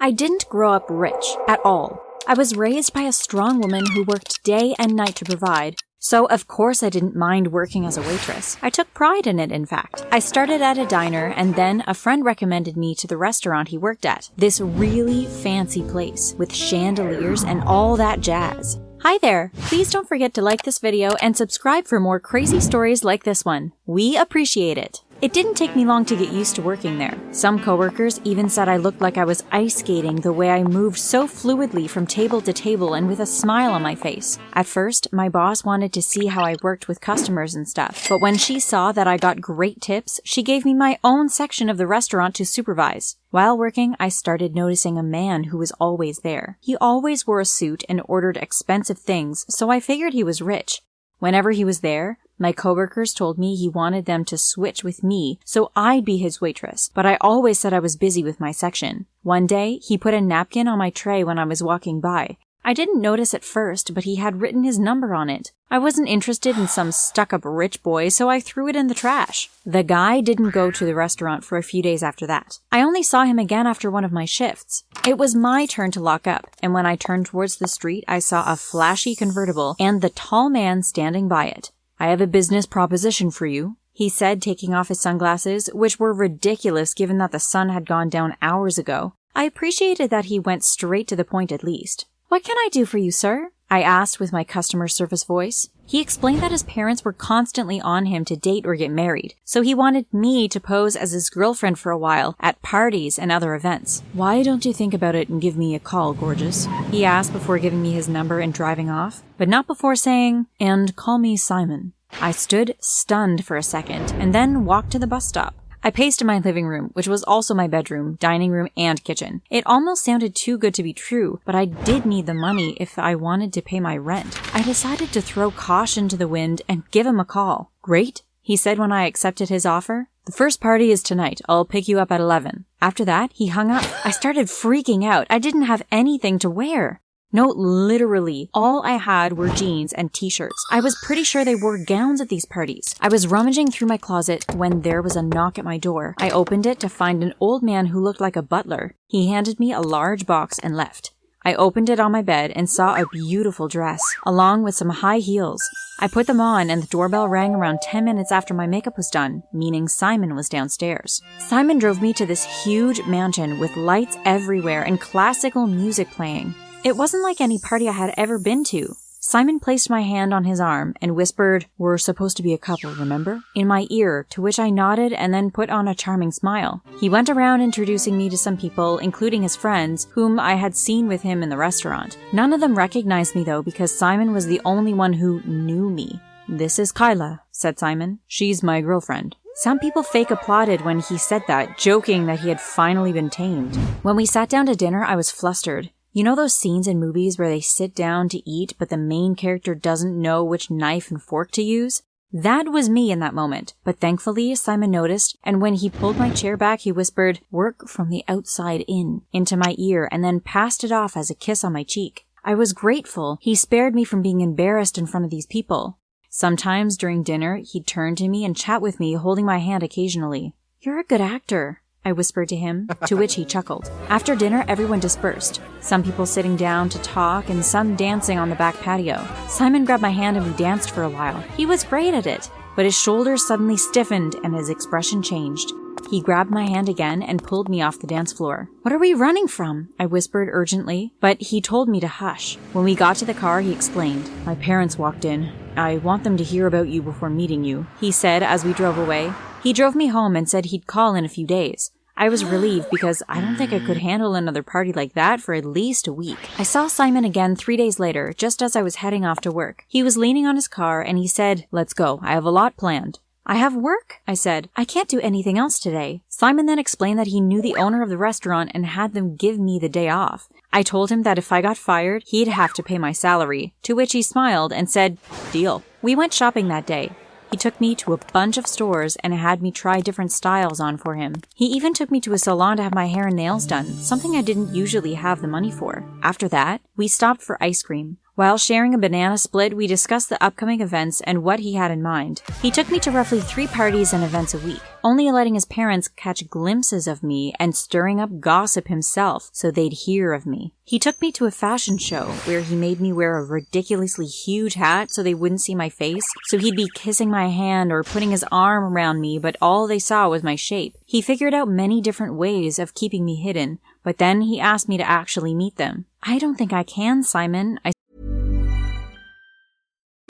I didn't grow up rich at all. I was raised by a strong woman who worked day and night to provide. So, of course, I didn't mind working as a waitress. I took pride in it, in fact. I started at a diner, and then a friend recommended me to the restaurant he worked at. This really fancy place with chandeliers and all that jazz. Hi there! Please don't forget to like this video and subscribe for more crazy stories like this one. We appreciate it. It didn't take me long to get used to working there. Some coworkers even said I looked like I was ice skating the way I moved so fluidly from table to table and with a smile on my face. At first, my boss wanted to see how I worked with customers and stuff, but when she saw that I got great tips, she gave me my own section of the restaurant to supervise. While working, I started noticing a man who was always there. He always wore a suit and ordered expensive things, so I figured he was rich. Whenever he was there, my coworkers told me he wanted them to switch with me so I'd be his waitress, but I always said I was busy with my section. One day, he put a napkin on my tray when I was walking by. I didn't notice at first, but he had written his number on it. I wasn't interested in some stuck up rich boy, so I threw it in the trash. The guy didn't go to the restaurant for a few days after that. I only saw him again after one of my shifts. It was my turn to lock up, and when I turned towards the street, I saw a flashy convertible and the tall man standing by it. I have a business proposition for you, he said, taking off his sunglasses, which were ridiculous given that the sun had gone down hours ago. I appreciated that he went straight to the point at least. What can I do for you, sir? I asked with my customer service voice. He explained that his parents were constantly on him to date or get married, so he wanted me to pose as his girlfriend for a while at parties and other events. Why don't you think about it and give me a call, gorgeous? He asked before giving me his number and driving off, but not before saying, and call me Simon. I stood stunned for a second and then walked to the bus stop. I paced in my living room, which was also my bedroom, dining room, and kitchen. It almost sounded too good to be true, but I did need the money if I wanted to pay my rent. I decided to throw caution to the wind and give him a call. Great, he said when I accepted his offer. The first party is tonight. I'll pick you up at 11. After that, he hung up. I started freaking out. I didn't have anything to wear. No, literally, all I had were jeans and t-shirts. I was pretty sure they wore gowns at these parties. I was rummaging through my closet when there was a knock at my door. I opened it to find an old man who looked like a butler. He handed me a large box and left. I opened it on my bed and saw a beautiful dress, along with some high heels. I put them on and the doorbell rang around 10 minutes after my makeup was done, meaning Simon was downstairs. Simon drove me to this huge mansion with lights everywhere and classical music playing. It wasn't like any party I had ever been to. Simon placed my hand on his arm and whispered, We're supposed to be a couple, remember? in my ear, to which I nodded and then put on a charming smile. He went around introducing me to some people, including his friends, whom I had seen with him in the restaurant. None of them recognized me though because Simon was the only one who knew me. This is Kyla, said Simon. She's my girlfriend. Some people fake applauded when he said that, joking that he had finally been tamed. When we sat down to dinner, I was flustered. You know those scenes in movies where they sit down to eat, but the main character doesn't know which knife and fork to use? That was me in that moment, but thankfully Simon noticed, and when he pulled my chair back, he whispered, work from the outside in, into my ear, and then passed it off as a kiss on my cheek. I was grateful. He spared me from being embarrassed in front of these people. Sometimes during dinner, he'd turn to me and chat with me, holding my hand occasionally. You're a good actor. I whispered to him, to which he chuckled. After dinner, everyone dispersed. Some people sitting down to talk and some dancing on the back patio. Simon grabbed my hand and we danced for a while. He was great at it, but his shoulders suddenly stiffened and his expression changed. He grabbed my hand again and pulled me off the dance floor. What are we running from? I whispered urgently, but he told me to hush. When we got to the car, he explained. My parents walked in. I want them to hear about you before meeting you, he said as we drove away. He drove me home and said he'd call in a few days. I was relieved because I don't think I could handle another party like that for at least a week. I saw Simon again three days later, just as I was heading off to work. He was leaning on his car and he said, Let's go. I have a lot planned. I have work, I said. I can't do anything else today. Simon then explained that he knew the owner of the restaurant and had them give me the day off. I told him that if I got fired, he'd have to pay my salary, to which he smiled and said, Deal. We went shopping that day. He took me to a bunch of stores and had me try different styles on for him. He even took me to a salon to have my hair and nails done, something I didn't usually have the money for. After that, we stopped for ice cream. While sharing a banana split, we discussed the upcoming events and what he had in mind. He took me to roughly three parties and events a week, only letting his parents catch glimpses of me and stirring up gossip himself so they'd hear of me. He took me to a fashion show where he made me wear a ridiculously huge hat so they wouldn't see my face, so he'd be kissing my hand or putting his arm around me, but all they saw was my shape. He figured out many different ways of keeping me hidden, but then he asked me to actually meet them. I don't think I can, Simon. I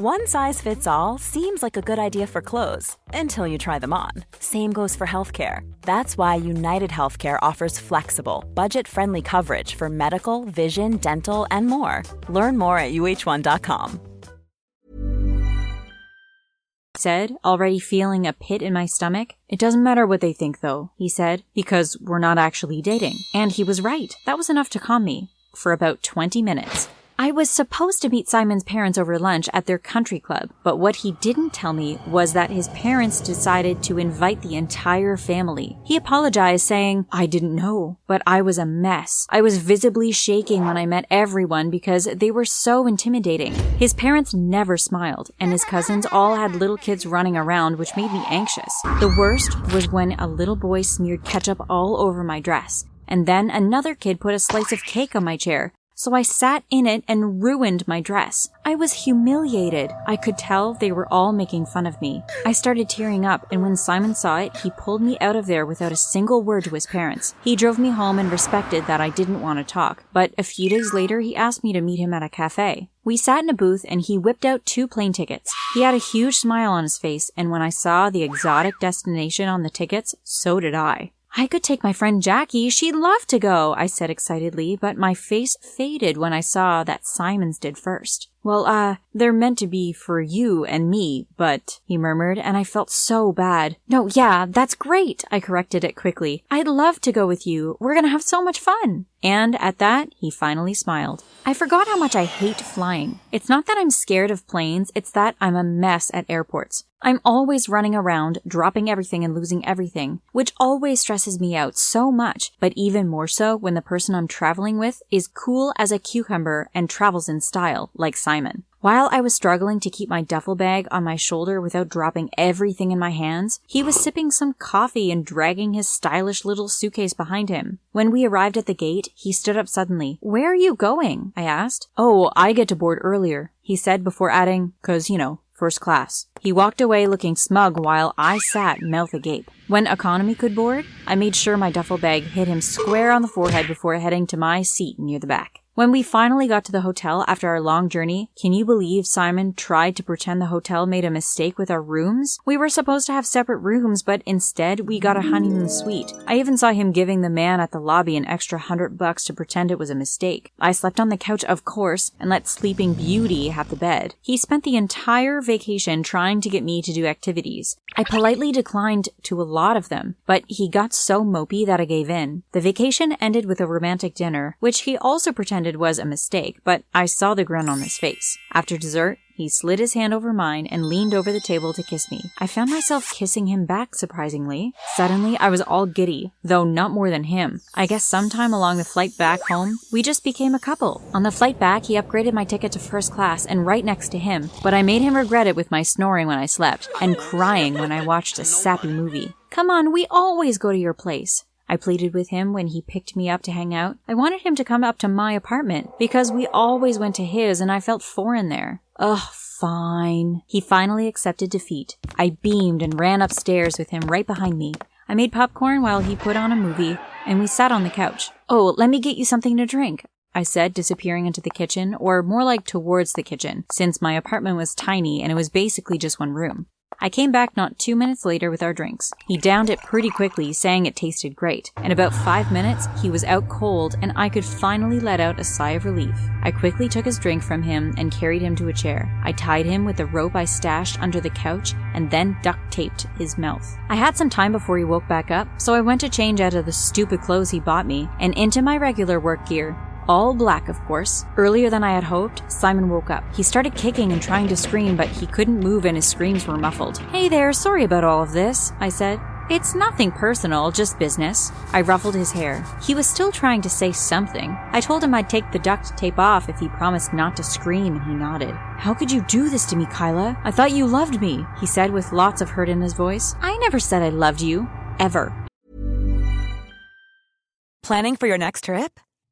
One size fits all seems like a good idea for clothes until you try them on. Same goes for healthcare. That's why United Healthcare offers flexible, budget friendly coverage for medical, vision, dental, and more. Learn more at uh1.com. said, already feeling a pit in my stomach. It doesn't matter what they think though, he said, because we're not actually dating. And he was right. That was enough to calm me. For about 20 minutes. I was supposed to meet Simon's parents over lunch at their country club, but what he didn't tell me was that his parents decided to invite the entire family. He apologized, saying, I didn't know, but I was a mess. I was visibly shaking when I met everyone because they were so intimidating. His parents never smiled, and his cousins all had little kids running around, which made me anxious. The worst was when a little boy smeared ketchup all over my dress. And then another kid put a slice of cake on my chair, so I sat in it and ruined my dress. I was humiliated. I could tell they were all making fun of me. I started tearing up, and when Simon saw it, he pulled me out of there without a single word to his parents. He drove me home and respected that I didn't want to talk, but a few days later, he asked me to meet him at a cafe. We sat in a booth and he whipped out two plane tickets. He had a huge smile on his face, and when I saw the exotic destination on the tickets, so did I. I could take my friend Jackie. She'd love to go, I said excitedly, but my face faded when I saw that Simon's did first. Well, uh, they're meant to be for you and me, but, he murmured, and I felt so bad. No, yeah, that's great, I corrected it quickly. I'd love to go with you. We're gonna have so much fun. And at that, he finally smiled. I forgot how much I hate flying. It's not that I'm scared of planes, it's that I'm a mess at airports. I'm always running around, dropping everything and losing everything, which always stresses me out so much, but even more so when the person I'm traveling with is cool as a cucumber and travels in style, like Simon. While I was struggling to keep my duffel bag on my shoulder without dropping everything in my hands, he was sipping some coffee and dragging his stylish little suitcase behind him. When we arrived at the gate, he stood up suddenly. Where are you going? I asked. Oh, I get to board earlier, he said before adding, cause, you know, first class. He walked away looking smug while I sat mouth agape. When economy could board, I made sure my duffel bag hit him square on the forehead before heading to my seat near the back. When we finally got to the hotel after our long journey, can you believe Simon tried to pretend the hotel made a mistake with our rooms? We were supposed to have separate rooms, but instead we got a honeymoon suite. I even saw him giving the man at the lobby an extra hundred bucks to pretend it was a mistake. I slept on the couch, of course, and let Sleeping Beauty have the bed. He spent the entire vacation trying to get me to do activities. I politely declined to a lot of them, but he got so mopey that I gave in. The vacation ended with a romantic dinner, which he also pretended was a mistake, but I saw the grin on his face. After dessert, he slid his hand over mine and leaned over the table to kiss me. I found myself kissing him back, surprisingly. Suddenly, I was all giddy, though not more than him. I guess sometime along the flight back home, we just became a couple. On the flight back, he upgraded my ticket to first class and right next to him, but I made him regret it with my snoring when I slept and crying when I watched a sappy movie. Come on, we always go to your place. I pleaded with him when he picked me up to hang out. I wanted him to come up to my apartment because we always went to his and I felt foreign there. Ugh, fine. He finally accepted defeat. I beamed and ran upstairs with him right behind me. I made popcorn while he put on a movie and we sat on the couch. Oh, let me get you something to drink. I said, disappearing into the kitchen, or more like towards the kitchen, since my apartment was tiny and it was basically just one room. I came back not two minutes later with our drinks. He downed it pretty quickly, saying it tasted great. In about five minutes, he was out cold, and I could finally let out a sigh of relief. I quickly took his drink from him and carried him to a chair. I tied him with the rope I stashed under the couch and then duct taped his mouth. I had some time before he woke back up, so I went to change out of the stupid clothes he bought me and into my regular work gear. All black, of course. Earlier than I had hoped, Simon woke up. He started kicking and trying to scream, but he couldn't move and his screams were muffled. Hey there, sorry about all of this, I said. It's nothing personal, just business. I ruffled his hair. He was still trying to say something. I told him I'd take the duct tape off if he promised not to scream, and he nodded. How could you do this to me, Kyla? I thought you loved me, he said with lots of hurt in his voice. I never said I loved you. Ever. Planning for your next trip?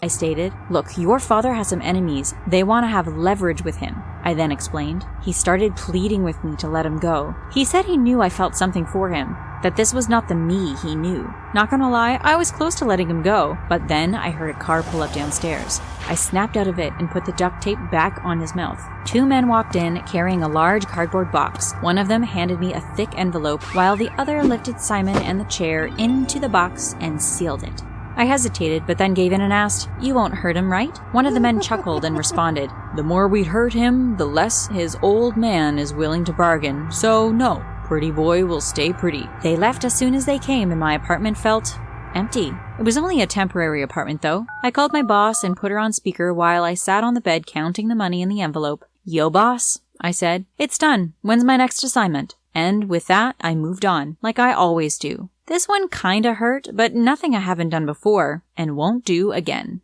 I stated, Look, your father has some enemies. They want to have leverage with him. I then explained. He started pleading with me to let him go. He said he knew I felt something for him, that this was not the me he knew. Not gonna lie, I was close to letting him go, but then I heard a car pull up downstairs. I snapped out of it and put the duct tape back on his mouth. Two men walked in carrying a large cardboard box. One of them handed me a thick envelope, while the other lifted Simon and the chair into the box and sealed it. I hesitated, but then gave in and asked, You won't hurt him, right? One of the men chuckled and responded, The more we hurt him, the less his old man is willing to bargain. So, no, pretty boy will stay pretty. They left as soon as they came, and my apartment felt empty. It was only a temporary apartment, though. I called my boss and put her on speaker while I sat on the bed counting the money in the envelope. Yo, boss, I said. It's done. When's my next assignment? And with that, I moved on, like I always do. This one kinda hurt, but nothing I haven't done before, and won't do again.